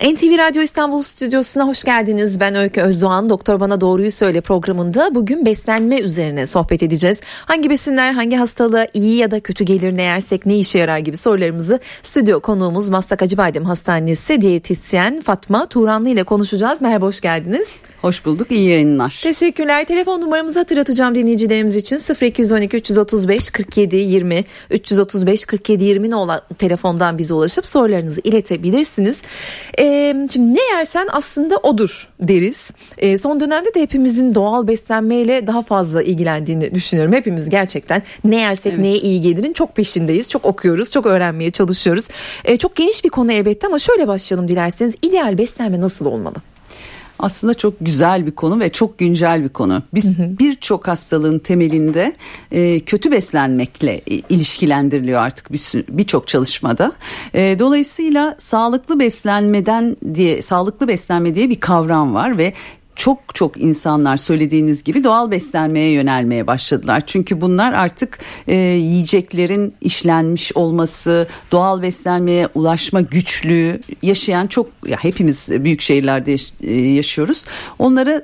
NTV Radyo İstanbul Stüdyosu'na hoş geldiniz. Ben Öykü Özdoğan. Doktor Bana Doğruyu Söyle programında bugün beslenme üzerine sohbet edeceğiz. Hangi besinler hangi hastalığa iyi ya da kötü gelir ne yersek ne işe yarar gibi sorularımızı stüdyo konuğumuz Maslak Acıbadem Hastanesi diyetisyen Fatma Turanlı ile konuşacağız. Merhaba hoş geldiniz. Hoş bulduk iyi yayınlar. Teşekkürler. Telefon numaramızı hatırlatacağım dinleyicilerimiz için 0212 335 47 20 335 47 20 olan telefondan bize ulaşıp sorularınızı iletebilirsiniz. Ee, şimdi ne yersen aslında odur deriz. Ee, son dönemde de hepimizin doğal beslenmeyle daha fazla ilgilendiğini düşünüyorum. Hepimiz gerçekten ne yersek evet. neye iyi gelirin çok peşindeyiz. Çok okuyoruz, çok öğrenmeye çalışıyoruz. Ee, çok geniş bir konu elbette ama şöyle başlayalım dilerseniz. İdeal beslenme nasıl olmalı? Aslında çok güzel bir konu ve çok güncel bir konu. Biz birçok hastalığın temelinde e, kötü beslenmekle ilişkilendiriliyor artık birçok bir çalışmada. E, dolayısıyla sağlıklı beslenmeden diye sağlıklı beslenme diye bir kavram var ve çok çok insanlar söylediğiniz gibi doğal beslenmeye yönelmeye başladılar. Çünkü bunlar artık e, yiyeceklerin işlenmiş olması, doğal beslenmeye ulaşma güçlüğü yaşayan çok ya hepimiz büyük şehirlerde yaş, e, yaşıyoruz. Onlara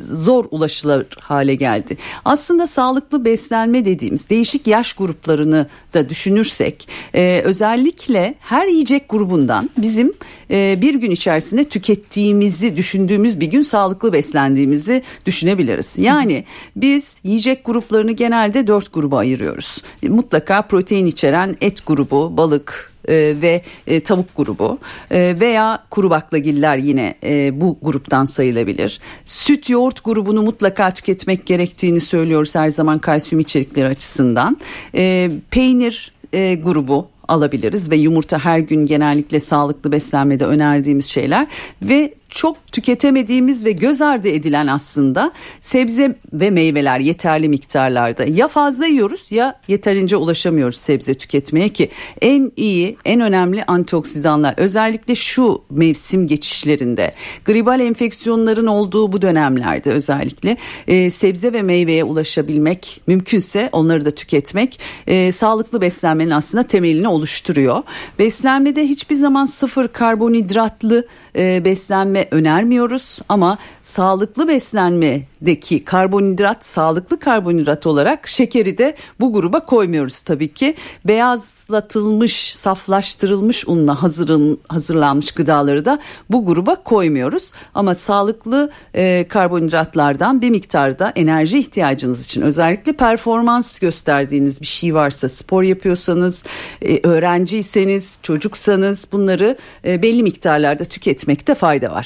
zor ulaşılır hale geldi. Aslında sağlıklı beslenme dediğimiz değişik yaş gruplarını da düşünürsek e, özellikle her yiyecek grubundan bizim e, bir gün içerisinde tükettiğimizi düşündüğümüz bir gün sağlıklı beslendiğimizi düşünebiliriz. Yani biz yiyecek gruplarını genelde dört gruba ayırıyoruz. Mutlaka protein içeren et grubu, balık, e, ve e, tavuk grubu e, veya kuru baklagiller yine e, bu gruptan sayılabilir. Süt yoğurt grubunu mutlaka tüketmek gerektiğini söylüyoruz her zaman kalsiyum içerikleri açısından. E, peynir e, grubu alabiliriz ve yumurta her gün genellikle sağlıklı beslenmede önerdiğimiz şeyler ve çok tüketemediğimiz ve göz ardı edilen aslında sebze ve meyveler yeterli miktarlarda ya fazla yiyoruz ya yeterince ulaşamıyoruz sebze tüketmeye ki en iyi en önemli antioksidanlar özellikle şu mevsim geçişlerinde gribal enfeksiyonların olduğu bu dönemlerde özellikle e, sebze ve meyveye ulaşabilmek mümkünse onları da tüketmek e, sağlıklı beslenmenin aslında temelini oluşturuyor. Beslenmede hiçbir zaman sıfır karbonhidratlı e, beslenme önermiyoruz ama sağlıklı beslenmedeki karbonhidrat sağlıklı karbonhidrat olarak şekeri de bu gruba koymuyoruz tabii ki. Beyazlatılmış, saflaştırılmış unla hazırın, hazırlanmış gıdaları da bu gruba koymuyoruz. Ama sağlıklı e, karbonhidratlardan bir miktarda enerji ihtiyacınız için özellikle performans gösterdiğiniz bir şey varsa spor yapıyorsanız, e, öğrenciyseniz, çocuksanız bunları e, belli miktarlarda tüketmekte fayda var.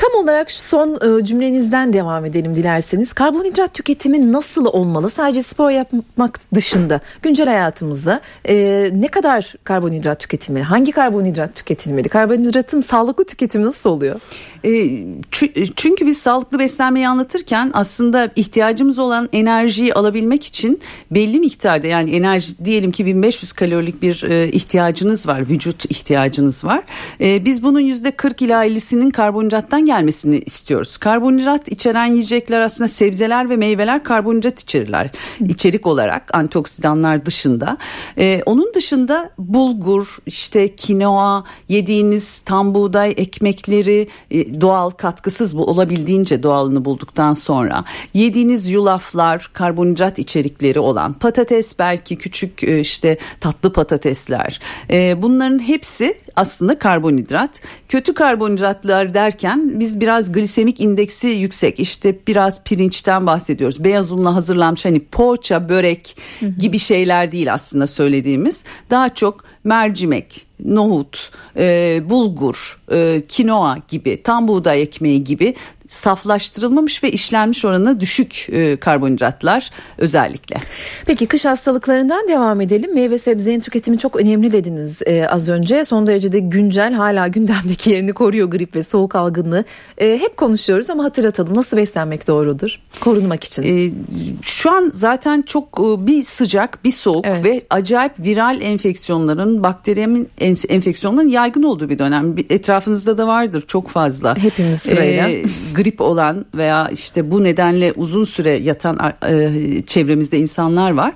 Tam olarak son e, cümlenizden devam edelim dilerseniz. Karbonhidrat tüketimi nasıl olmalı? Sadece spor yapmak dışında güncel hayatımızda e, ne kadar karbonhidrat tüketilmeli? Hangi karbonhidrat tüketilmeli? Karbonhidratın sağlıklı tüketimi nasıl oluyor? E, çünkü biz sağlıklı beslenmeyi anlatırken aslında ihtiyacımız olan enerjiyi alabilmek için belli miktarda yani enerji diyelim ki 1500 kalorilik bir e, ihtiyacınız var, vücut ihtiyacınız var. E, biz bunun %40 ila 50'sinin karbonhidrattan gelmesini istiyoruz. Karbonhidrat içeren yiyecekler aslında sebzeler ve meyveler karbonhidrat içerirler. içerik olarak antioksidanlar dışında. Ee, onun dışında bulgur, işte kinoa, yediğiniz tam buğday ekmekleri e, doğal katkısız bu olabildiğince doğalını bulduktan sonra yediğiniz yulaflar karbonhidrat içerikleri olan patates belki küçük e, işte tatlı patatesler e, bunların hepsi aslında karbonhidrat. Kötü karbonhidratlar derken biz biraz glisemik indeksi yüksek işte biraz pirinçten bahsediyoruz. Beyaz unla hazırlanmış hani poğaça, börek gibi şeyler değil aslında söylediğimiz. Daha çok mercimek, nohut, e, bulgur, e, kinoa gibi, tam buğday ekmeği gibi saflaştırılmamış ve işlenmiş oranı düşük e, karbonhidratlar özellikle. Peki kış hastalıklarından devam edelim. Meyve sebzenin tüketimi çok önemli dediniz e, az önce. Son derece de güncel hala gündemdeki yerini koruyor grip ve soğuk algınlığı. E, hep konuşuyoruz ama hatırlatalım nasıl beslenmek doğrudur korunmak için? E, şu an zaten çok e, bir sıcak bir soğuk evet. ve acayip viral enfeksiyonların bakteriyemin enfeksiyonların yaygın olduğu bir dönem. Etrafınızda da vardır çok fazla. Hepimiz sırayla. E, grip olan veya işte bu nedenle uzun süre yatan e, çevremizde insanlar var.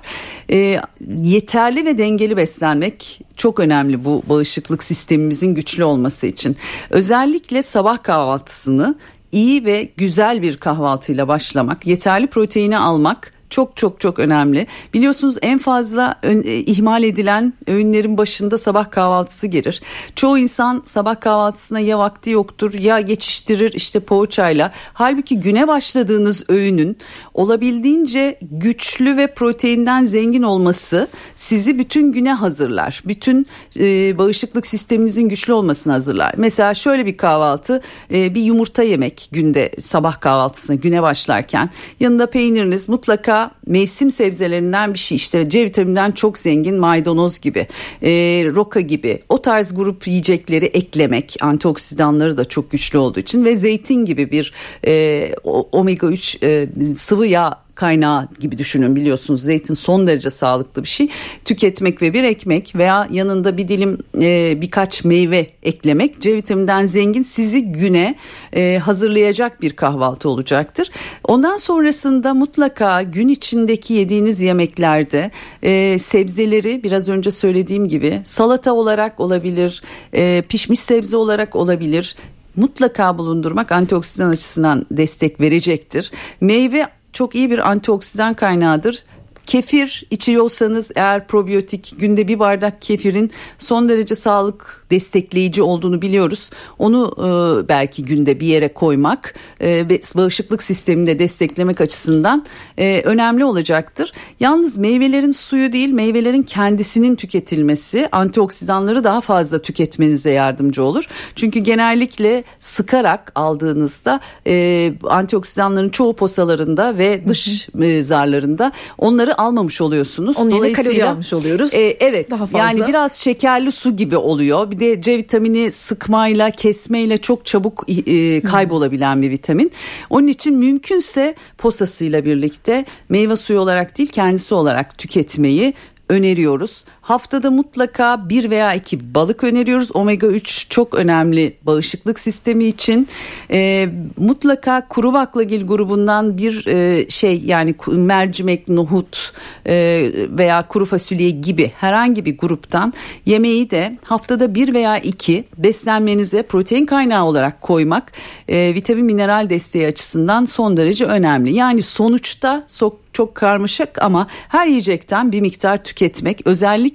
E, yeterli ve dengeli beslenmek çok önemli bu bağışıklık sistemimizin güçlü olması için. Özellikle sabah kahvaltısını iyi ve güzel bir kahvaltıyla başlamak, yeterli proteini almak çok çok çok önemli. Biliyorsunuz en fazla ön, e, ihmal edilen öğünlerin başında sabah kahvaltısı gelir. Çoğu insan sabah kahvaltısına ya vakti yoktur ya geçiştirir işte poğaçayla. Halbuki güne başladığınız öğünün olabildiğince güçlü ve proteinden zengin olması sizi bütün güne hazırlar. Bütün e, bağışıklık sisteminizin güçlü olmasını hazırlar. Mesela şöyle bir kahvaltı e, bir yumurta yemek günde sabah kahvaltısına güne başlarken yanında peyniriniz mutlaka mevsim sebzelerinden bir şey. İşte C vitamininden çok zengin maydanoz gibi e, roka gibi. O tarz grup yiyecekleri eklemek antioksidanları da çok güçlü olduğu için ve zeytin gibi bir e, omega 3 e, sıvı yağ kaynağı gibi düşünün biliyorsunuz zeytin son derece sağlıklı bir şey tüketmek ve bir ekmek veya yanında bir dilim e, birkaç meyve eklemek C vitamininden zengin sizi güne e, hazırlayacak bir kahvaltı olacaktır. Ondan sonrasında mutlaka gün içindeki yediğiniz yemeklerde e, sebzeleri biraz önce söylediğim gibi salata olarak olabilir e, pişmiş sebze olarak olabilir mutlaka bulundurmak antioksidan açısından destek verecektir. Meyve çok iyi bir antioksidan kaynağıdır. Kefir içiyorsanız eğer probiyotik günde bir bardak kefirin son derece sağlık destekleyici olduğunu biliyoruz. Onu e, belki günde bir yere koymak e, bağışıklık sisteminde desteklemek açısından e, önemli olacaktır. Yalnız meyvelerin suyu değil meyvelerin kendisinin tüketilmesi antioksidanları daha fazla tüketmenize yardımcı olur. Çünkü genellikle sıkarak aldığınızda e, antioksidanların çoğu posalarında ve dış e, zarlarında onları almamış oluyorsunuz. Onun Dolayısıyla kalori almış oluyoruz. E, evet Daha fazla. yani biraz şekerli su gibi oluyor. Bir de C vitamini sıkmayla kesmeyle çok çabuk e, kaybolabilen bir vitamin. Onun için mümkünse posasıyla birlikte meyve suyu olarak değil kendisi olarak tüketmeyi öneriyoruz. Haftada mutlaka bir veya iki balık öneriyoruz. Omega 3 çok önemli bağışıklık sistemi için. E, mutlaka kuru baklagil grubundan bir e, şey yani mercimek, nohut e, veya kuru fasulye gibi herhangi bir gruptan yemeği de haftada bir veya iki beslenmenize protein kaynağı olarak koymak e, vitamin mineral desteği açısından son derece önemli. Yani sonuçta sok çok karmaşık ama her yiyecekten bir miktar tüketmek özellikle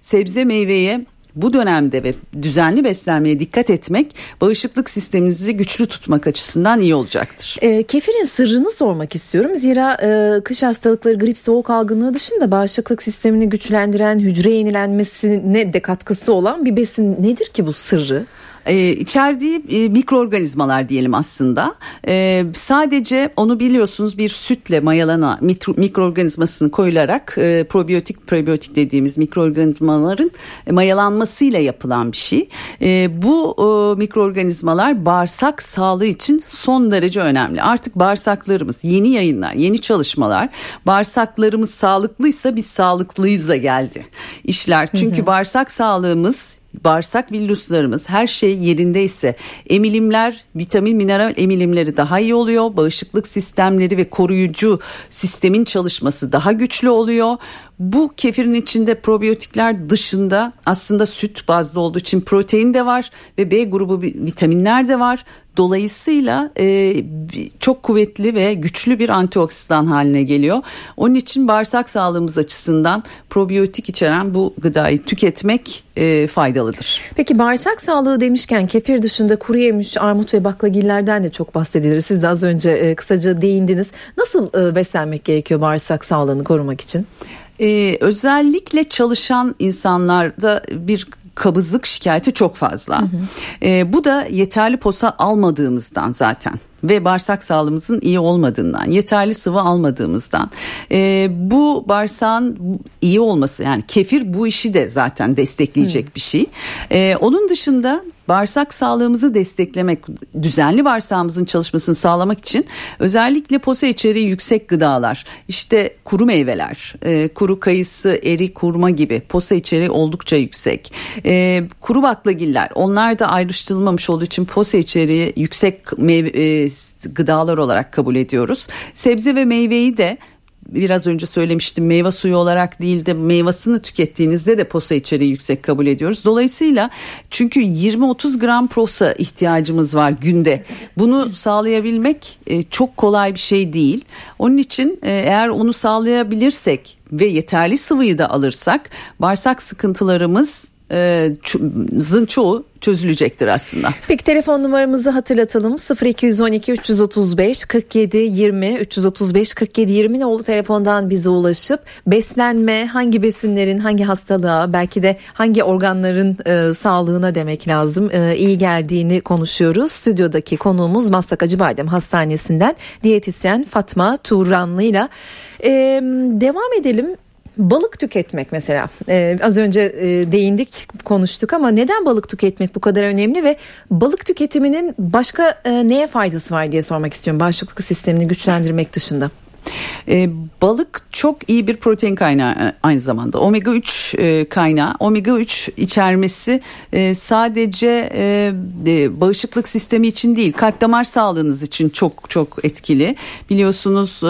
sebze meyveye bu dönemde ve düzenli beslenmeye dikkat etmek bağışıklık sisteminizi güçlü tutmak açısından iyi olacaktır. E, kefirin sırrını sormak istiyorum. Zira e, kış hastalıkları, grip, soğuk algınlığı dışında bağışıklık sistemini güçlendiren, hücre yenilenmesine de katkısı olan bir besin nedir ki bu sırrı? E, içerdiği e, mikroorganizmalar diyelim aslında. E, sadece onu biliyorsunuz bir sütle mayalanan mikro, mikroorganizmasını koyularak e, probiyotik prebiyotik dediğimiz mikroorganizmaların e, mayalanmasıyla yapılan bir şey. E, bu e, mikroorganizmalar bağırsak sağlığı için son derece önemli. Artık bağırsaklarımız yeni yayınlar, yeni çalışmalar bağırsaklarımız sağlıklıysa biz sağlıklıyız da geldi işler. Çünkü hı hı. bağırsak sağlığımız bağırsak villuslarımız her şey yerindeyse emilimler vitamin mineral emilimleri daha iyi oluyor. Bağışıklık sistemleri ve koruyucu sistemin çalışması daha güçlü oluyor bu kefirin içinde probiyotikler dışında aslında süt bazlı olduğu için protein de var ve B grubu vitaminler de var. Dolayısıyla e, çok kuvvetli ve güçlü bir antioksidan haline geliyor. Onun için bağırsak sağlığımız açısından probiyotik içeren bu gıdayı tüketmek e, faydalıdır. Peki bağırsak sağlığı demişken kefir dışında kuru yemiş, armut ve baklagillerden de çok bahsedilir. Siz de az önce e, kısaca değindiniz. Nasıl e, beslenmek gerekiyor bağırsak sağlığını korumak için? Ee, özellikle çalışan insanlarda bir kabızlık şikayeti çok fazla. Hı hı. E, bu da yeterli posa almadığımızdan zaten ve bağırsak sağlığımızın iyi olmadığından, yeterli sıvı almadığımızdan. E, bu bağırsağın iyi olması yani kefir bu işi de zaten destekleyecek Hı. bir şey. E, onun dışında bağırsak sağlığımızı desteklemek, düzenli bağırsağımızın çalışmasını sağlamak için özellikle posa içeriği yüksek gıdalar, işte kuru meyveler, e, kuru kayısı, eri, kurma gibi posa içeriği oldukça yüksek. E, kuru baklagiller onlar da ayrıştırılmamış olduğu için posa içeriği yüksek meyve, e, gıdalar olarak kabul ediyoruz. Sebze ve meyveyi de biraz önce söylemiştim meyve suyu olarak değil de meyvasını tükettiğinizde de posa içeriği yüksek kabul ediyoruz. Dolayısıyla çünkü 20-30 gram posa ihtiyacımız var günde. Bunu sağlayabilmek e, çok kolay bir şey değil. Onun için e, eğer onu sağlayabilirsek ve yeterli sıvıyı da alırsak bağırsak sıkıntılarımız zın çoğu çözülecektir aslında. Peki telefon numaramızı hatırlatalım 0212 335 47 20 335 47 20 oldu telefondan bize ulaşıp beslenme hangi besinlerin hangi hastalığa belki de hangi organların e, sağlığına demek lazım e, iyi geldiğini konuşuyoruz. Stüdyodaki konuğumuz Maslak Acıbadem Hastanesi'nden diyetisyen Fatma Turanlı ile devam edelim Balık tüketmek mesela ee, az önce e, değindik konuştuk ama neden balık tüketmek bu kadar önemli ve balık tüketiminin başka e, neye faydası var diye sormak istiyorum bağışıklık sistemini güçlendirmek dışında. E, balık çok iyi bir protein kaynağı e, aynı zamanda. Omega 3 e, kaynağı. Omega 3 içermesi e, sadece e, e, bağışıklık sistemi için değil, kalp damar sağlığınız için çok çok etkili. Biliyorsunuz e,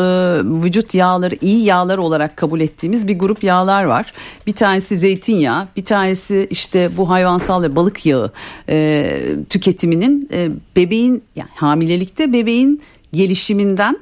vücut yağları iyi yağlar olarak kabul ettiğimiz bir grup yağlar var. Bir tanesi zeytinyağı, bir tanesi işte bu hayvansal ve balık yağı e, tüketiminin e, bebeğin yani hamilelikte bebeğin gelişiminden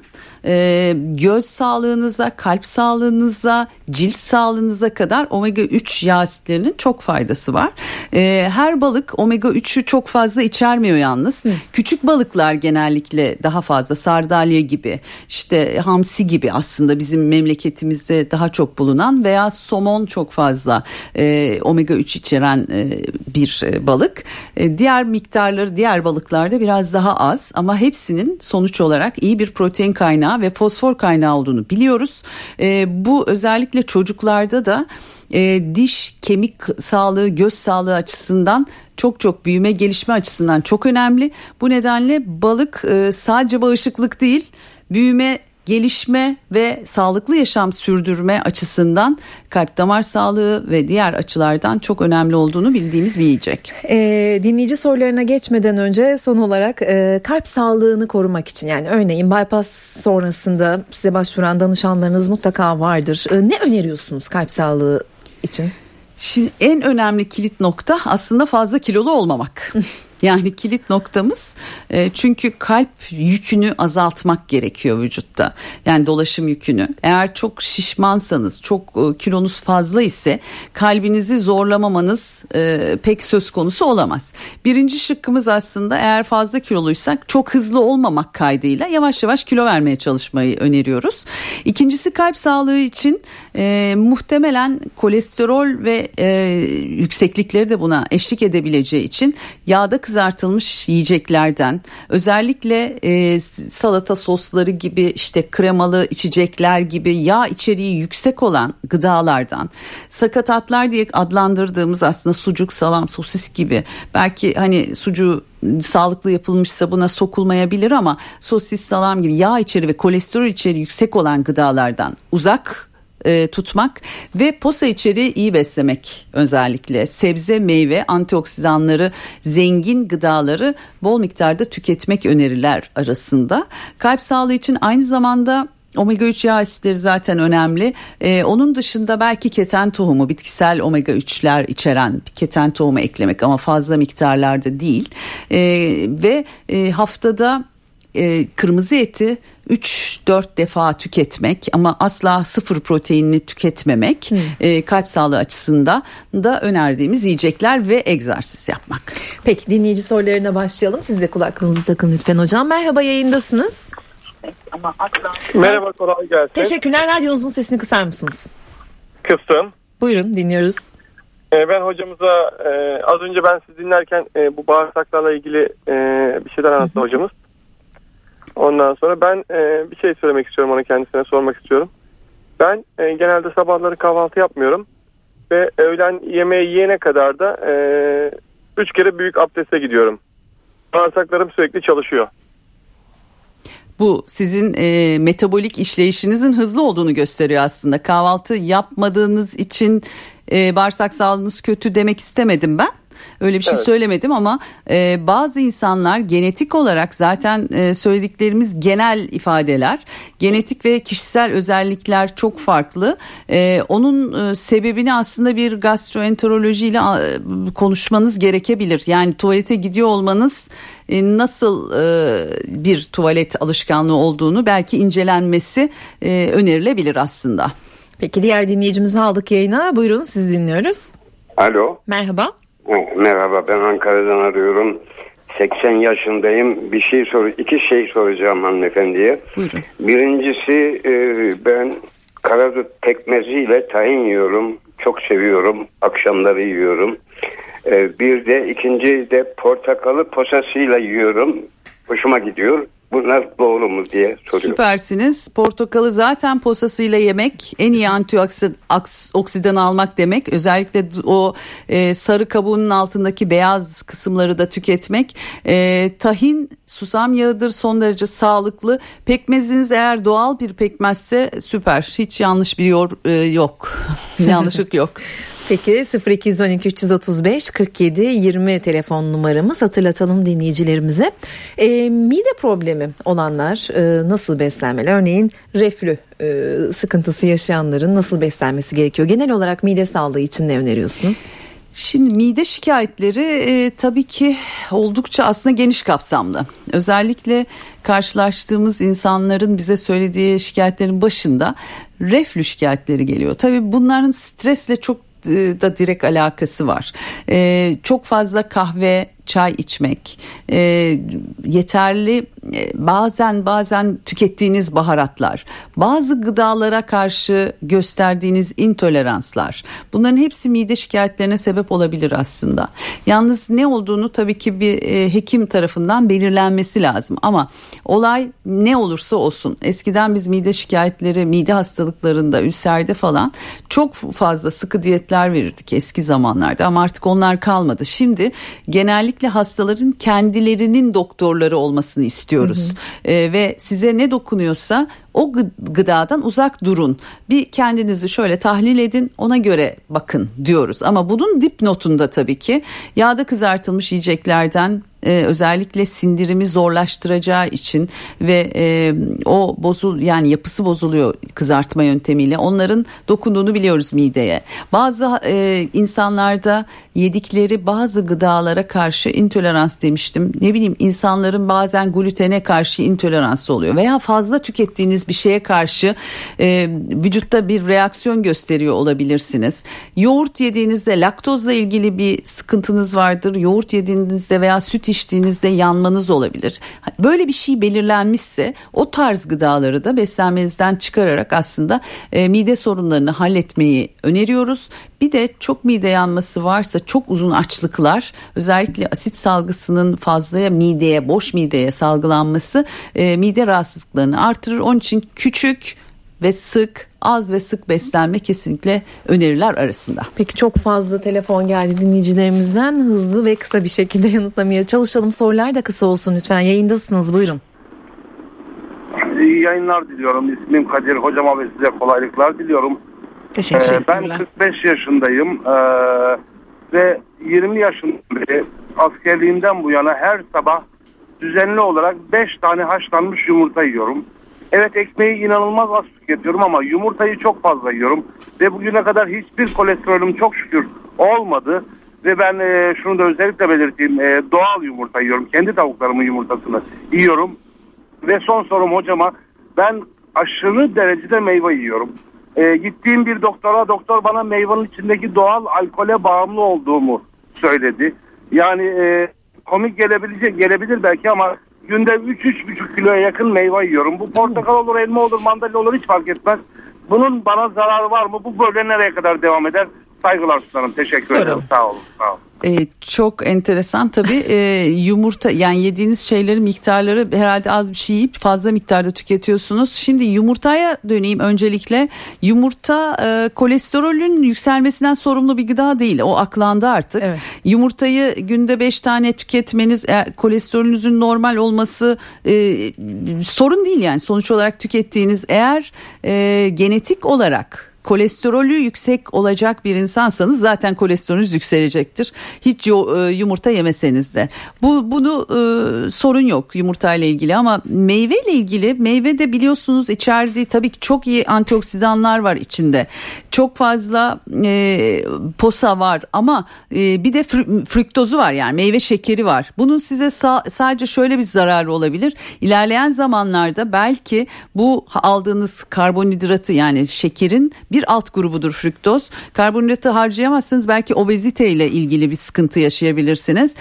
e, göz sağlığınıza, kalp sağlığınıza, cilt sağlığınıza kadar omega 3 yağ asitlerinin çok faydası var. E, her balık omega 3'ü çok fazla içermiyor yalnız. Hı. Küçük balıklar genellikle daha fazla sardalya gibi, işte hamsi gibi aslında bizim memleketimizde daha çok bulunan veya somon çok fazla e, omega 3 içeren e, bir e, balık. E, diğer miktarları diğer balıklarda biraz daha az ama hepsinin sonuç olarak iyi bir protein kaynağı ve fosfor kaynağı olduğunu biliyoruz. E, bu özellikle çocuklarda da e, diş, kemik sağlığı, göz sağlığı açısından çok çok büyüme gelişme açısından çok önemli. Bu nedenle balık e, sadece bağışıklık değil büyüme gelişme ve sağlıklı yaşam sürdürme açısından kalp damar sağlığı ve diğer açılardan çok önemli olduğunu bildiğimiz bir yiyecek. E, dinleyici sorularına geçmeden önce son olarak e, kalp sağlığını korumak için yani örneğin bypass sonrasında size başvuran danışanlarınız mutlaka vardır. E, ne öneriyorsunuz kalp sağlığı için? Şimdi en önemli kilit nokta aslında fazla kilolu olmamak. Yani kilit noktamız e, çünkü kalp yükünü azaltmak gerekiyor vücutta. Yani dolaşım yükünü. Eğer çok şişmansanız, çok e, kilonuz fazla ise kalbinizi zorlamamanız e, pek söz konusu olamaz. Birinci şıkkımız aslında eğer fazla kiloluysak çok hızlı olmamak kaydıyla yavaş yavaş kilo vermeye çalışmayı öneriyoruz. İkincisi kalp sağlığı için e, muhtemelen kolesterol ve e, yükseklikleri de buna eşlik edebileceği için yağda kızartılmış yiyeceklerden özellikle e, salata sosları gibi işte kremalı içecekler gibi yağ içeriği yüksek olan gıdalardan sakatatlar diye adlandırdığımız aslında sucuk, salam, sosis gibi belki hani sucuğu sağlıklı yapılmışsa buna sokulmayabilir ama sosis, salam gibi yağ içeri ve kolesterol içeri yüksek olan gıdalardan uzak e, tutmak ve posa içeriği iyi beslemek özellikle sebze meyve antioksidanları zengin gıdaları bol miktarda tüketmek öneriler arasında kalp sağlığı için aynı zamanda Omega 3 yağ asitleri zaten önemli. Ee, onun dışında belki keten tohumu, bitkisel omega 3'ler içeren keten tohumu eklemek ama fazla miktarlarda değil. Ee, ve e, haftada e, kırmızı eti 3-4 defa tüketmek ama asla sıfır proteinini tüketmemek hmm. e, kalp sağlığı açısından da önerdiğimiz yiyecekler ve egzersiz yapmak. Peki dinleyici sorularına başlayalım. Siz de kulaklığınızı takın lütfen hocam. Merhaba yayındasınız. Merhaba kolay gelsin. Teşekkürler. Radyonuzun sesini kısar mısınız? Kıstım. Buyurun dinliyoruz. Ee, ben hocamıza e, az önce ben sizi dinlerken e, bu bağırsaklarla ilgili e, bir şeyler anlattı hocamız. Ondan sonra ben e, bir şey söylemek istiyorum ona kendisine sormak istiyorum. Ben e, genelde sabahları kahvaltı yapmıyorum ve öğlen yemeği yiyene kadar da e, 3 kere büyük abdeste gidiyorum. Bağırsaklarım sürekli çalışıyor. Bu sizin e, metabolik işleyişinizin hızlı olduğunu gösteriyor aslında. Kahvaltı yapmadığınız için e, bağırsak sağlığınız kötü demek istemedim ben. Öyle bir şey Evet. söylemedim ama e, bazı insanlar genetik olarak zaten e, söylediklerimiz genel ifadeler. Genetik ve kişisel özellikler çok farklı. E, onun e, sebebini aslında bir gastroenterolojiyle e, konuşmanız gerekebilir. Yani tuvalete gidiyor olmanız e, nasıl e, bir tuvalet alışkanlığı olduğunu belki incelenmesi e, önerilebilir aslında. Peki diğer dinleyicimizi aldık yayına. Buyurun sizi dinliyoruz. Alo. Merhaba. Merhaba ben Ankara'dan arıyorum. 80 yaşındayım. Bir şey sor iki şey soracağım hanımefendiye. Buyurun. Birincisi e, ben karadut pekmeziyle tahin yiyorum. Çok seviyorum. Akşamları yiyorum. E, bir de ikinci de portakalı posasıyla yiyorum. Hoşuma gidiyor. Bunlar doğru mu diye soruyorum. Süpersiniz. Portakalı zaten posasıyla yemek en iyi antioksidan almak demek. Özellikle o e, sarı kabuğunun altındaki beyaz kısımları da tüketmek. E, tahin susam yağıdır son derece sağlıklı. Pekmeziniz eğer doğal bir pekmezse süper. Hiç yanlış bir yor, e, yok. Yanlışlık yok. Peki 0212 335 47 20 telefon numaramız hatırlatalım dinleyicilerimize. Ee, mide problemi olanlar e, nasıl beslenmeli? Örneğin reflü e, sıkıntısı yaşayanların nasıl beslenmesi gerekiyor? Genel olarak mide sağlığı için ne öneriyorsunuz? Şimdi mide şikayetleri e, tabii ki oldukça aslında geniş kapsamlı. Özellikle karşılaştığımız insanların bize söylediği şikayetlerin başında reflü şikayetleri geliyor. Tabii bunların stresle çok e, da direkt alakası var. E, çok fazla kahve, çay içmek, e, yeterli e, bazen bazen tükettiğiniz baharatlar, bazı gıdalara karşı gösterdiğiniz intoleranslar. Bunların hepsi mide şikayetlerine sebep olabilir aslında. Yalnız ne olduğunu tabii ki bir e, hekim tarafından belirlenmesi lazım ama olay ne olursa olsun. Eskiden biz mide şikayetleri, mide hastalıklarında, ülserde falan çok fazla sıkı diyetler verirdik eski zamanlarda ama artık onlar kalmadı. Şimdi genellikle hastaların kendilerinin doktorları olmasını istiyoruz. Ee, ve size ne dokunuyorsa o gı- gıdadan uzak durun. Bir kendinizi şöyle tahlil edin ona göre bakın diyoruz. Ama bunun dipnotunda tabii ki yağda kızartılmış yiyeceklerden e, özellikle sindirimi zorlaştıracağı için ve e, o bozul yani yapısı bozuluyor kızartma yöntemiyle onların dokunduğunu biliyoruz mideye. Bazı e, insanlarda yedikleri bazı gıdalara karşı intolerans demiştim. Ne bileyim insanların bazen glutene karşı intoleransı oluyor veya fazla tükettiğiniz bir şeye karşı e, vücutta bir reaksiyon gösteriyor olabilirsiniz. Yoğurt yediğinizde laktozla ilgili bir sıkıntınız vardır. Yoğurt yediğinizde veya süt içtiğinizde yanmanız olabilir. Böyle bir şey belirlenmişse o tarz gıdaları da beslenmenizden çıkararak aslında e, mide sorunlarını halletmeyi öneriyoruz. Bir de çok mide yanması varsa çok uzun açlıklar özellikle asit salgısının fazlaya mideye boş mideye salgılanması e, mide rahatsızlıklarını artırır. Onun için küçük ve sık az ve sık beslenme kesinlikle öneriler arasında. Peki çok fazla telefon geldi dinleyicilerimizden. Hızlı ve kısa bir şekilde yanıtlamaya çalışalım. Sorular da kısa olsun lütfen. Yayındasınız buyurun. İyi yayınlar diliyorum. İsmim Kadir Hocama ve size kolaylıklar diliyorum. Teşekkür Ee, ben 45 yaşındayım ee, ve 20 yaşından beri askerliğimden bu yana her sabah düzenli olarak 5 tane haşlanmış yumurta yiyorum. Evet ekmeği inanılmaz az tüketiyorum ama yumurtayı çok fazla yiyorum. Ve bugüne kadar hiçbir kolesterolüm çok şükür olmadı. Ve ben e, şunu da özellikle belirteyim. e, doğal yumurta yiyorum. Kendi tavuklarımın yumurtasını yiyorum. Ve son sorum hocama ben aşırı derecede meyve yiyorum. Ee, gittiğim bir doktora doktor bana meyvenin içindeki doğal alkole bağımlı olduğumu söyledi. Yani e, komik gelebilecek gelebilir belki ama günde 3-3,5 kiloya yakın meyve yiyorum. Bu portakal olur, elma olur, mandalina olur hiç fark etmez. Bunun bana zararı var mı? Bu böyle nereye kadar devam eder? Saygılar sunarım. Teşekkür Soralım. ederim. Sağ olun. Sağ olun. Ee, çok enteresan tabii Ee, yumurta yani yediğiniz şeylerin miktarları herhalde az bir şey yiyip fazla miktarda tüketiyorsunuz. Şimdi yumurtaya döneyim öncelikle yumurta e, kolesterolün yükselmesinden sorumlu bir gıda değil o aklandı artık. Evet. Yumurtayı günde 5 tane tüketmeniz e, kolesterolünüzün normal olması e, sorun değil yani sonuç olarak tükettiğiniz eğer e, genetik olarak kolesterolü yüksek olacak bir insansanız zaten kolesterolünüz yükselecektir. Hiç e, yumurta yemeseniz de. Bu bunu e, sorun yok yumurta ile ilgili ama meyve ile ilgili meyve de biliyorsunuz içerdiği tabii ki çok iyi antioksidanlar var içinde. Çok fazla e, posa var ama e, bir de fr- fruktozu var yani meyve şekeri var. Bunun size sa- sadece şöyle bir zararı olabilir. İlerleyen zamanlarda belki bu aldığınız karbonhidratı yani şekerin bir alt grubudur fruktoz. Karbonhidratı harcayamazsınız belki obezite ile ilgili bir sıkıntı yaşayabilirsiniz.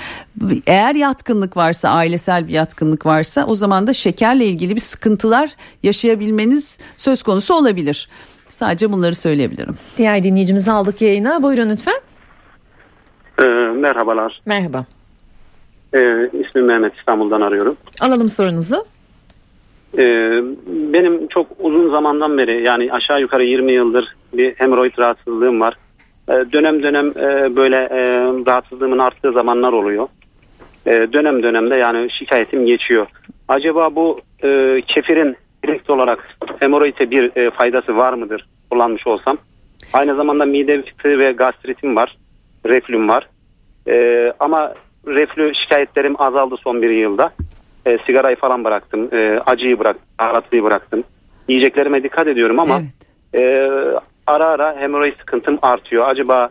Eğer yatkınlık varsa ailesel bir yatkınlık varsa o zaman da şekerle ilgili bir sıkıntılar yaşayabilmeniz söz konusu olabilir. Sadece bunları söyleyebilirim. Diğer dinleyicimizi aldık yayına. Buyurun lütfen. Ee, merhabalar. Merhaba. Ee, ismim Mehmet İstanbul'dan arıyorum. Alalım sorunuzu. Ee, benim çok uzun zamandan beri yani aşağı yukarı 20 yıldır bir hemoroid rahatsızlığım var. Ee, dönem dönem e, böyle e, rahatsızlığımın arttığı zamanlar oluyor. Ee, dönem dönemde yani şikayetim geçiyor. Acaba bu e, kefirin direkt olarak hemoroide bir faydası var mıdır kullanmış olsam? Aynı zamanda mide fıtığı ve gastritim var. Reflüm var. Ama reflü şikayetlerim azaldı son bir yılda. Ee, sigarayı falan bıraktım. Ee, acıyı bıraktım. Baharatlıyı bıraktım. Yiyeceklerime dikkat ediyorum ama Evet. e, ara ara hemoroid sıkıntım artıyor. Acaba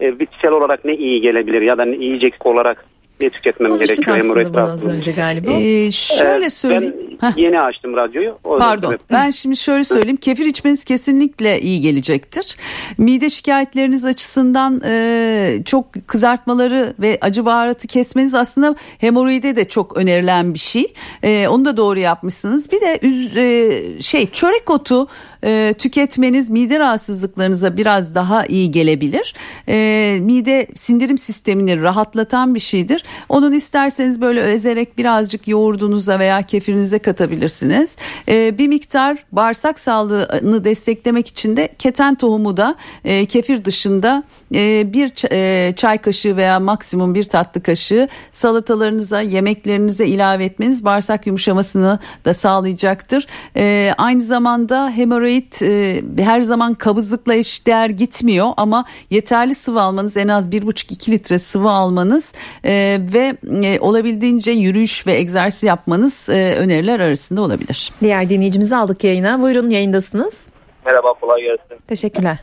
e, bitkisel olarak ne iyi gelebilir ya da ne yiyecek olarak ne tüketmem Konuştuk gerekiyor aslında hemoroid bunu az önce galiba. Ee, şöyle Ee, söyleyeyim. Ben Heh. yeni açtım radyoyu. O Pardon. sebep- Ben şimdi şöyle söyleyeyim. Kefir içmeniz kesinlikle iyi gelecektir. Mide şikayetleriniz açısından e, çok kızartmaları ve acı baharatı kesmeniz aslında hemoroide de çok önerilen bir şey. E, onu da doğru yapmışsınız. Bir de üz- e, şey çörek otu e, tüketmeniz mide rahatsızlıklarınıza biraz daha iyi gelebilir. E, mide sindirim sistemini rahatlatan bir şeydir. Onun isterseniz böyle ezerek birazcık yoğurdunuza veya kefirinize katabilirsiniz. E, bir miktar bağırsak sağlığını desteklemek için de keten tohumu da e, kefir dışında e, bir e, çay kaşığı veya maksimum bir tatlı kaşığı salatalarınıza yemeklerinize ilave etmeniz bağırsak yumuşamasını da sağlayacaktır. E, aynı zamanda hemoroid e, her zaman kabızlıkla eşdeğer gitmiyor ama yeterli sıvı almanız en az 1,5-2 litre sıvı almanız e, ve e, olabildiğince yürüyüş ve egzersiz yapmanız e, öneriler arasında olabilir. Diğer dinleyicimizi aldık yayına. Buyurun yayındasınız. Merhaba kolay gelsin. Teşekkürler.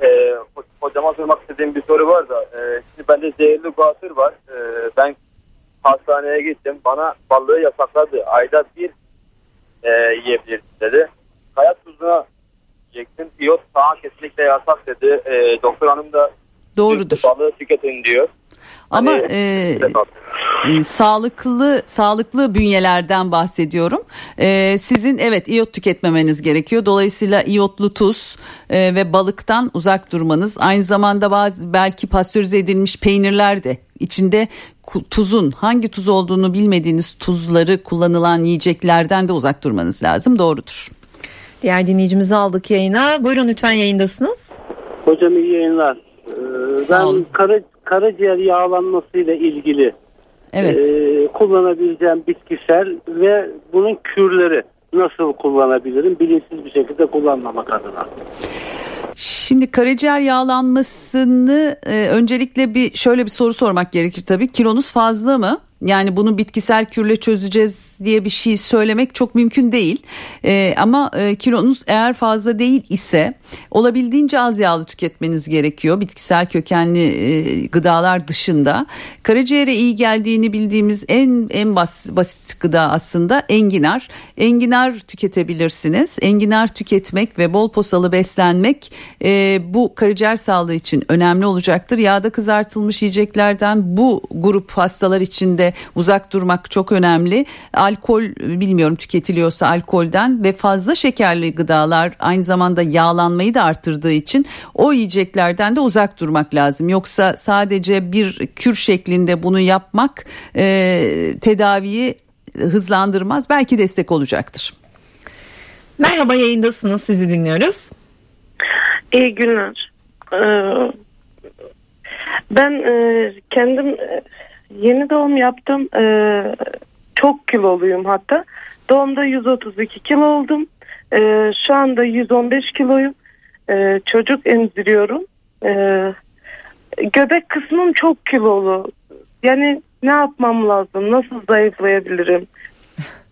Ee, ho- hocama sormak istediğim bir soru var da e, şimdi bende zehirli guatr var. Ee, ben hastaneye gittim. Bana balığı yasakladı. Ayda bir e, yiyebilirsin dedi. Hayat tuzuna yiyeceksin. İyot sana kesinlikle yasak dedi. Ee, doktor hanım da Doğrudur. balığı tüketin diyor. Ama Hani- e, e, sağlıklı sağlıklı bünyelerden bahsediyorum. E, sizin evet iyot tüketmemeniz gerekiyor. Dolayısıyla iyotlu tuz e, ve balıktan uzak durmanız. Aynı zamanda bazı belki pastörize edilmiş peynirler de içinde tuzun hangi tuz olduğunu bilmediğiniz tuzları kullanılan yiyeceklerden de uzak durmanız lazım. Doğrudur. Diğer dinleyicimizi aldık yayına. Buyurun lütfen yayındasınız. Hocam iyi yayınlar. Ee, Sağ ben olun. kara, karaciğer yağlanmasıyla ilgili Evet. e, kullanabileceğim bitkisel ve bunun kürleri nasıl kullanabilirim bilinçsiz bir şekilde kullanmamak adına. Şimdi karaciğer yağlanmasını e, öncelikle bir şöyle bir soru sormak gerekir tabii. Kilonuz fazla mı? Yani bunu bitkisel kürle çözeceğiz diye bir şey söylemek çok mümkün değil. E, ama e, kilonuz eğer fazla değil ise olabildiğince az yağlı tüketmeniz gerekiyor. Bitkisel kökenli e, gıdalar dışında. Karaciğere iyi geldiğini bildiğimiz en en bas, basit gıda aslında enginar. Enginar tüketebilirsiniz. Enginar tüketmek ve bol posalı beslenmek e, bu karaciğer sağlığı için önemli olacaktır. Yağda kızartılmış yiyeceklerden bu grup hastalar için de uzak durmak çok önemli. Alkol bilmiyorum tüketiliyorsa alkolden ve fazla şekerli gıdalar aynı zamanda yağlanmayı da arttırdığı için o yiyeceklerden de uzak durmak lazım. Yoksa sadece bir kür şeklinde bunu yapmak e, tedaviyi hızlandırmaz belki destek olacaktır. Merhaba yayındasınız sizi dinliyoruz. İyi günler. Ee, ben e, kendim e, yeni doğum yaptım. Ee, çok kiloluyum hatta. Doğumda 132 kilo oldum. Ee, şu anda 115 kiloyum. Ee, çocuk emziriyorum. Ee, göbek kısmım çok kilolu. Yani ne yapmam lazım? Nasıl zayıflayabilirim?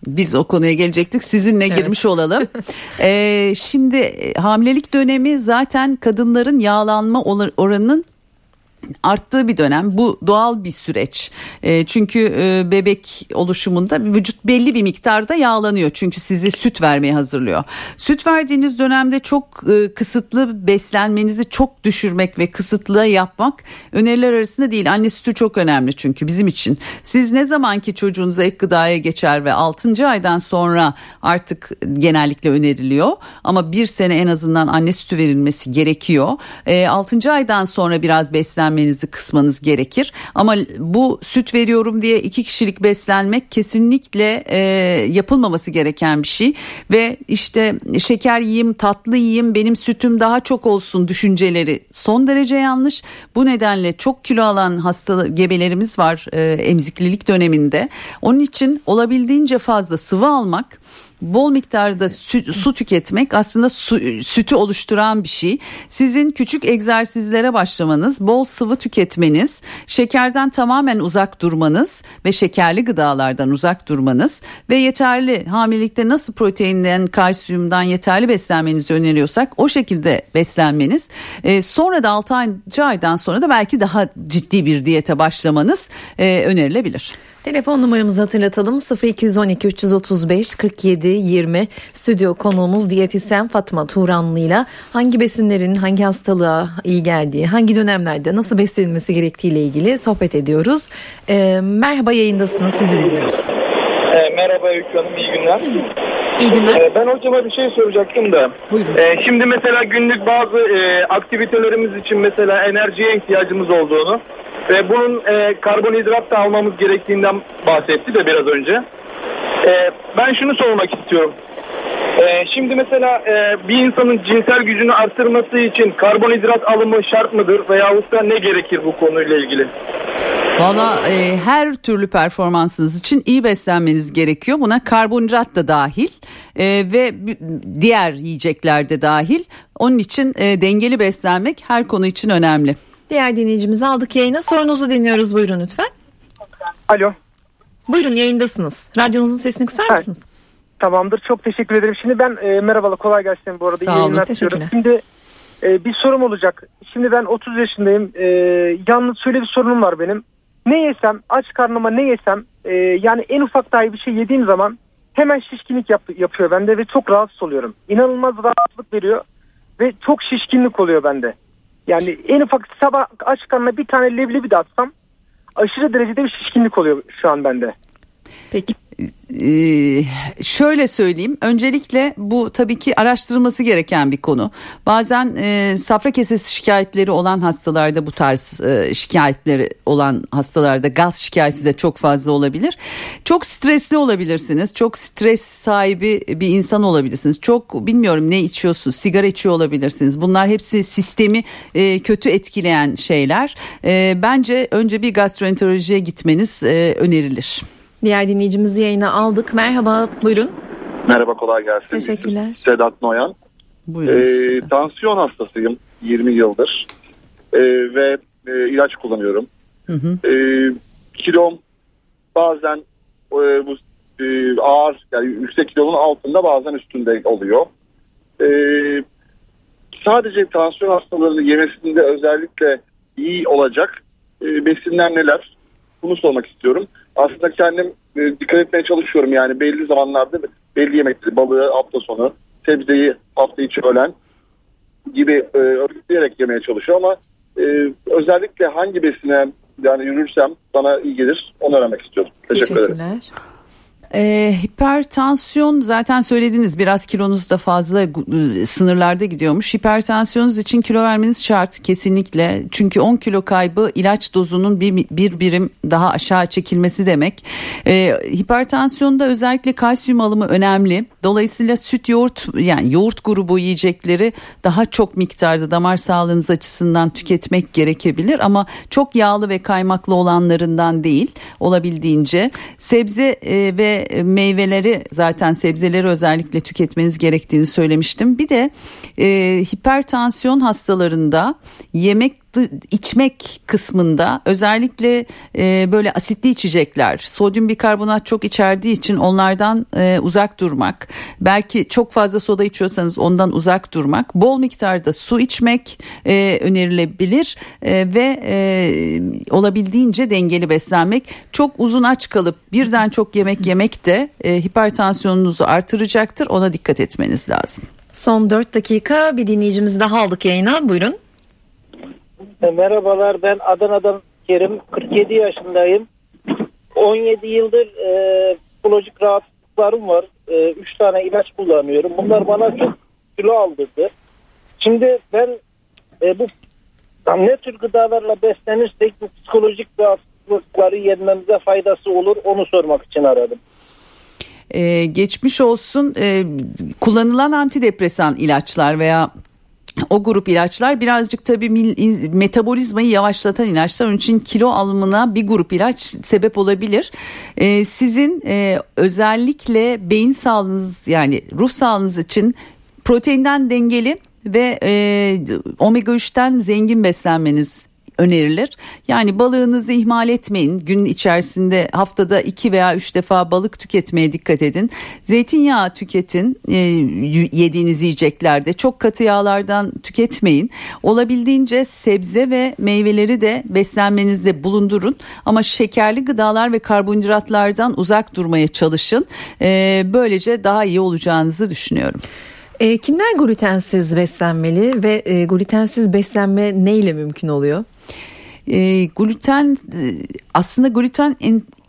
Biz o konuya gelecektik sizinle evet. girmiş olalım. ee, şimdi hamilelik dönemi zaten kadınların yağlanma oranının arttığı bir dönem. Bu doğal bir süreç. E, çünkü e, bebek oluşumunda vücut belli bir miktarda yağlanıyor. Çünkü sizi süt vermeye hazırlıyor. Süt verdiğiniz dönemde çok e, kısıtlı beslenmenizi çok düşürmek ve kısıtlı yapmak öneriler arasında değil. Anne sütü çok önemli çünkü bizim için. Siz ne zamanki çocuğunuza ek gıdaya geçer ve 6. aydan sonra artık genellikle öneriliyor. Ama bir sene en azından anne sütü verilmesi gerekiyor. E, 6. aydan sonra biraz beslenme beslenmenizi kısmanız gerekir. Ama bu süt veriyorum diye iki kişilik beslenmek kesinlikle e, yapılmaması gereken bir şey. Ve işte şeker yiyeyim tatlı yiyeyim benim sütüm daha çok olsun düşünceleri son derece yanlış. Bu nedenle çok kilo alan hasta gebelerimiz var e, emziklilik döneminde. Onun için olabildiğince fazla sıvı almak bol miktarda su, su tüketmek aslında su, sütü oluşturan bir şey. Sizin küçük egzersizlere başlamanız, bol sıvı tüketmeniz, şekerden tamamen uzak durmanız ve şekerli gıdalardan uzak durmanız ve yeterli hamilelikte nasıl proteinden, kalsiyumdan yeterli beslenmenizi öneriyorsak o şekilde beslenmeniz. E, sonra da 6. aydan sonra da belki daha ciddi bir diyete başlamanız e, önerilebilir. Telefon numaramızı hatırlatalım 0212 335 47 20 stüdyo konuğumuz diyetisyen Fatma Turanlı ile hangi besinlerin hangi hastalığa iyi geldiği hangi dönemlerde nasıl beslenilmesi gerektiği ile ilgili sohbet ediyoruz. E, merhaba yayındasınız sizi dinliyoruz. E, merhaba Öykü Hanım iyi günler. İyi günler. E, ben hocama bir şey soracaktım da. Buyurun. E, şimdi mesela günlük bazı e, aktivitelerimiz için mesela enerjiye ihtiyacımız olduğunu ve bunun e, karbonhidrat da almamız gerektiğinden bahsetti de biraz önce. E, ben şunu sormak istiyorum. E, şimdi mesela e, bir insanın cinsel gücünü arttırması için karbonhidrat alımı şart mıdır veyahut da ne gerekir bu konuyla ilgili? Valla e, her türlü performansınız için iyi beslenmeniz gerekiyor. Buna karbonhidrat da dahil e, ve diğer yiyecekler de dahil. Onun için e, dengeli beslenmek her konu için önemli. Diğer dinleyicimizi aldık yayına. Sorunuzu dinliyoruz. Buyurun lütfen. Alo. Buyurun yayındasınız. Radyonuzun sesini kısar evet. mısınız? Tamamdır. Çok teşekkür ederim. Şimdi ben e, merhabalar kolay gelsin bu arada. Sağ olun. Teşekkürler. Şimdi e, bir sorum olacak. Şimdi ben 30 yaşındayım. E, yalnız şöyle bir sorunum var benim. Ne yesem aç karnıma ne yesem e, yani en ufak dahi bir şey yediğim zaman hemen şişkinlik yap, yapıyor bende ve çok rahatsız oluyorum. İnanılmaz rahatsızlık veriyor ve çok şişkinlik oluyor bende. Yani en ufak sabah aç karnına bir tane leblebi de atsam aşırı derecede bir şişkinlik oluyor şu an bende. Peki. Ee, şöyle söyleyeyim. Öncelikle bu tabii ki araştırılması gereken bir konu. Bazen e, safra kesesi şikayetleri olan hastalarda bu tarz e, şikayetleri olan hastalarda gaz şikayeti de çok fazla olabilir. Çok stresli olabilirsiniz. Çok stres sahibi bir insan olabilirsiniz. Çok bilmiyorum ne içiyorsunuz? Sigara içiyor olabilirsiniz. Bunlar hepsi sistemi e, kötü etkileyen şeyler. E, bence önce bir gastroenterolojiye gitmeniz e, önerilir. Diğer dinleyicimizi yayına aldık. Merhaba buyurun. Merhaba kolay gelsin. Teşekkürler. Sedat Noyan. Buyurun. Ee, tansiyon hastasıyım 20 yıldır ee, ve e, ilaç kullanıyorum. Hı hı. Ee, kilom bazen e, bu e, ağır yani yüksek kilonun altında bazen üstünde oluyor. Ee, sadece tansiyon hastalarının yemesinde özellikle iyi olacak e, besinler neler? Bunu sormak istiyorum. Aslında kendim e, dikkat etmeye çalışıyorum yani belli zamanlarda belli yemekleri balığı hafta sonu sebzeyi hafta içi öğlen gibi e, örgütleyerek yemeye çalışıyor ama e, özellikle hangi besine yani yürürsem bana iyi gelir. Onu öğrenmek istiyordum. Teşekkür ederim. Ee, hipertansiyon zaten söylediniz biraz kilonuz da fazla e, sınırlarda gidiyormuş. Hipertansiyonunuz için kilo vermeniz şart kesinlikle. Çünkü 10 kilo kaybı ilaç dozunun bir, bir birim daha aşağı çekilmesi demek. Ee, hipertansiyonda özellikle kalsiyum alımı önemli. Dolayısıyla süt yoğurt yani yoğurt grubu yiyecekleri daha çok miktarda damar sağlığınız açısından tüketmek gerekebilir ama çok yağlı ve kaymaklı olanlarından değil olabildiğince sebze e, ve meyveleri zaten sebzeleri özellikle tüketmeniz gerektiğini söylemiştim. Bir de e, hipertansiyon hastalarında yemek içmek kısmında özellikle e, böyle asitli içecekler sodyum bikarbonat çok içerdiği için onlardan e, uzak durmak belki çok fazla soda içiyorsanız ondan uzak durmak bol miktarda su içmek e, önerilebilir e, ve e, olabildiğince dengeli beslenmek çok uzun aç kalıp birden çok yemek yemek de e, hipertansiyonunuzu artıracaktır ona dikkat etmeniz lazım. Son 4 dakika bir dinleyicimizi daha aldık yayına buyurun. E, merhabalar ben Adana'dan Kerim. 47 yaşındayım. 17 yıldır e, psikolojik rahatsızlıklarım var. 3 e, üç tane ilaç kullanıyorum. Bunlar bana çok kilo aldırdı. Şimdi ben e, bu ne tür gıdalarla beslenirsek bu psikolojik rahatsızlıkları yenmemize faydası olur onu sormak için aradım. Ee, geçmiş olsun. Ee, kullanılan antidepresan ilaçlar veya o grup ilaçlar birazcık tabii metabolizmayı yavaşlatan ilaçlar. Onun için kilo alımına bir grup ilaç sebep olabilir. Ee, sizin e, özellikle beyin sağlığınız yani ruh sağlığınız için proteinden dengeli ve e, omega 3'ten zengin beslenmeniz önerilir. Yani balığınızı ihmal etmeyin. Gün içerisinde haftada iki veya üç defa balık tüketmeye dikkat edin. Zeytinyağı tüketin e, yediğiniz yiyeceklerde. Çok katı yağlardan tüketmeyin. Olabildiğince sebze ve meyveleri de beslenmenizde bulundurun. Ama şekerli gıdalar ve karbonhidratlardan uzak durmaya çalışın. E, böylece daha iyi olacağınızı düşünüyorum. E, kimler glutensiz beslenmeli ve e, glutensiz beslenme neyle mümkün oluyor? E, gluten e, aslında gluten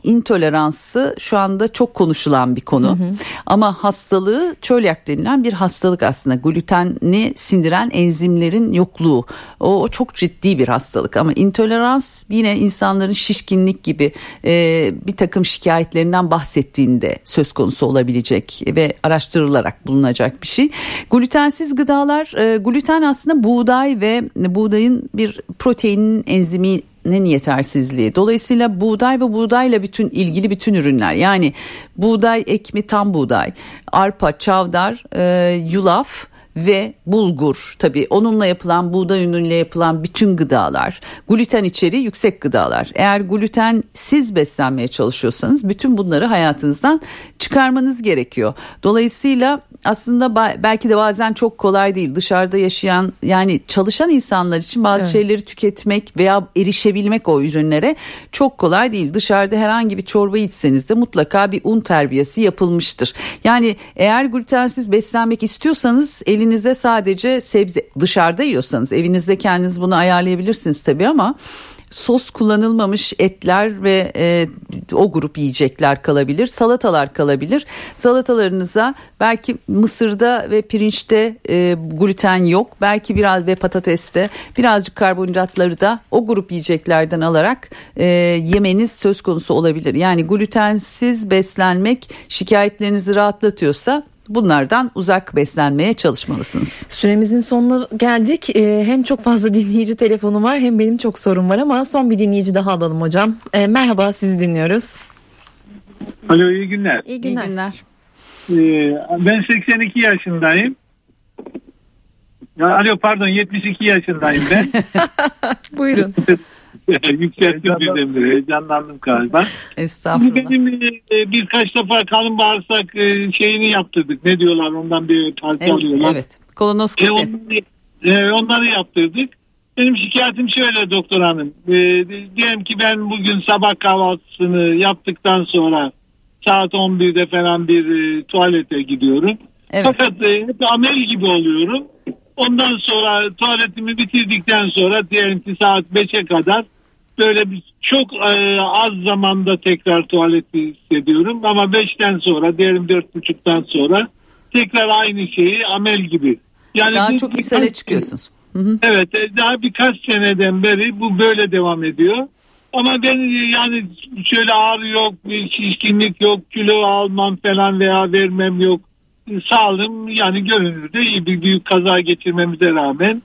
intoleransı şu anda çok konuşulan bir konu. Hı hı. Ama hastalığı çölyak denilen bir hastalık aslında. Gluteni sindiren enzimlerin yokluğu. O, o çok ciddi bir hastalık ama intolerans yine insanların şişkinlik gibi e, bir takım şikayetlerinden bahsettiğinde söz konusu olabilecek ve araştırılarak bulunacak bir şey. Glutensiz gıdalar e, gluten aslında buğday ve buğdayın bir proteinin enzimi nin yetersizliği. Dolayısıyla buğday ve buğdayla bütün ilgili bütün ürünler. Yani buğday ekmi tam buğday, arpa, çavdar, e, yulaf ve bulgur. Tabi onunla yapılan buğday ünüyle yapılan bütün gıdalar gluten içeriği yüksek gıdalar. Eğer glutensiz beslenmeye çalışıyorsanız bütün bunları hayatınızdan çıkarmanız gerekiyor. Dolayısıyla aslında belki de bazen çok kolay değil. Dışarıda yaşayan yani çalışan insanlar için bazı evet. şeyleri tüketmek veya erişebilmek o ürünlere çok kolay değil. Dışarıda herhangi bir çorba içseniz de mutlaka bir un terbiyesi yapılmıştır. Yani eğer glutensiz beslenmek istiyorsanız elin evinizde sadece sebze dışarıda yiyorsanız evinizde kendiniz bunu ayarlayabilirsiniz tabii ama sos kullanılmamış etler ve e, o grup yiyecekler kalabilir. Salatalar kalabilir. Salatalarınıza belki mısırda ve pirinçte e, gluten yok. Belki biraz ve patateste birazcık karbonhidratları da o grup yiyeceklerden alarak e, yemeniz söz konusu olabilir. Yani glutensiz beslenmek şikayetlerinizi rahatlatıyorsa bunlardan uzak beslenmeye çalışmalısınız. Süremizin sonuna geldik. Ee, hem çok fazla dinleyici telefonu var hem benim çok sorum var ama son bir dinleyici daha alalım hocam. Ee, merhaba sizi dinliyoruz. Alo iyi günler. İyi günler. İyi günler. Ee, ben 82 yaşındayım. Ya, alo pardon 72 yaşındayım ben. Buyurun. Yükselttim birdenbire. Heyecanlandım galiba. Estağfurullah. Benim e, birkaç defa kalın bağırsak e, şeyini yaptırdık. Ne diyorlar ondan bir parça evet, alıyorlar. Evet. Kolonoskopi. E, onları, e, onları yaptırdık. Benim şikayetim şöyle doktor hanım. E, diyelim ki ben bugün sabah kahvaltısını yaptıktan sonra saat 11'de falan bir e, tuvalete gidiyorum. Evet. Fakat e, hep amel gibi oluyorum. Ondan sonra tuvaletimi bitirdikten sonra diyelim ki saat 5'e kadar böyle bir çok e, az zamanda tekrar tuvaleti hissediyorum ama 5'ten sonra diyelim 4.30'dan sonra tekrar aynı şeyi amel gibi. Yani Daha bu çok ishale çıkıyorsunuz. Hı hı. Evet e, daha birkaç seneden beri bu böyle devam ediyor. Ama ben e, yani şöyle ağrı yok, şişkinlik yok, kilo almam falan veya vermem yok. E, Sağlığım yani görünürde iyi bir büyük kaza geçirmemize rağmen.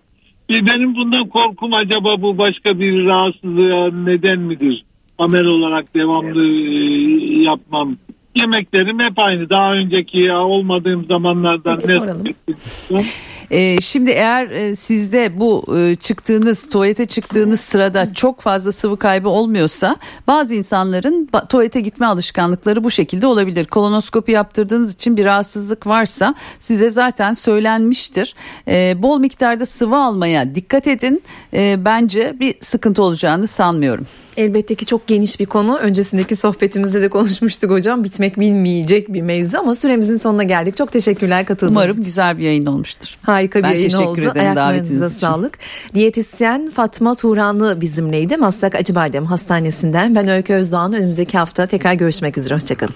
E, Benim bundan korkum acaba bu başka bir rahatsızlığa neden midir? Amel olarak devamlı e, yapmam. Yemeklerim hep aynı. Daha önceki ya olmadığım zamanlardan ne Ee, şimdi eğer e, sizde bu e, çıktığınız tuvalete çıktığınız sırada çok fazla sıvı kaybı olmuyorsa bazı insanların tuvalete gitme alışkanlıkları bu şekilde olabilir. Kolonoskopi yaptırdığınız için bir rahatsızlık varsa size zaten söylenmiştir. Ee, bol miktarda sıvı almaya dikkat edin. Ee, bence bir sıkıntı olacağını sanmıyorum. Elbette ki çok geniş bir konu. Öncesindeki sohbetimizde de konuşmuştuk hocam. Bitmek bilmeyecek bir mevzu ama süremizin sonuna geldik. Çok teşekkürler katıldığınız Umarım için. güzel bir yayın olmuştur. Harika bir Ben yayın teşekkür oldu. ederim Ayaklarınıza davetiniz için. sağlık. Diyetisyen Fatma Turanlı bizimleydi. Maslak Acıbadem Hastanesi'nden. Ben Öykü Özdoğan. Önümüzdeki hafta tekrar görüşmek üzere. Hoşçakalın.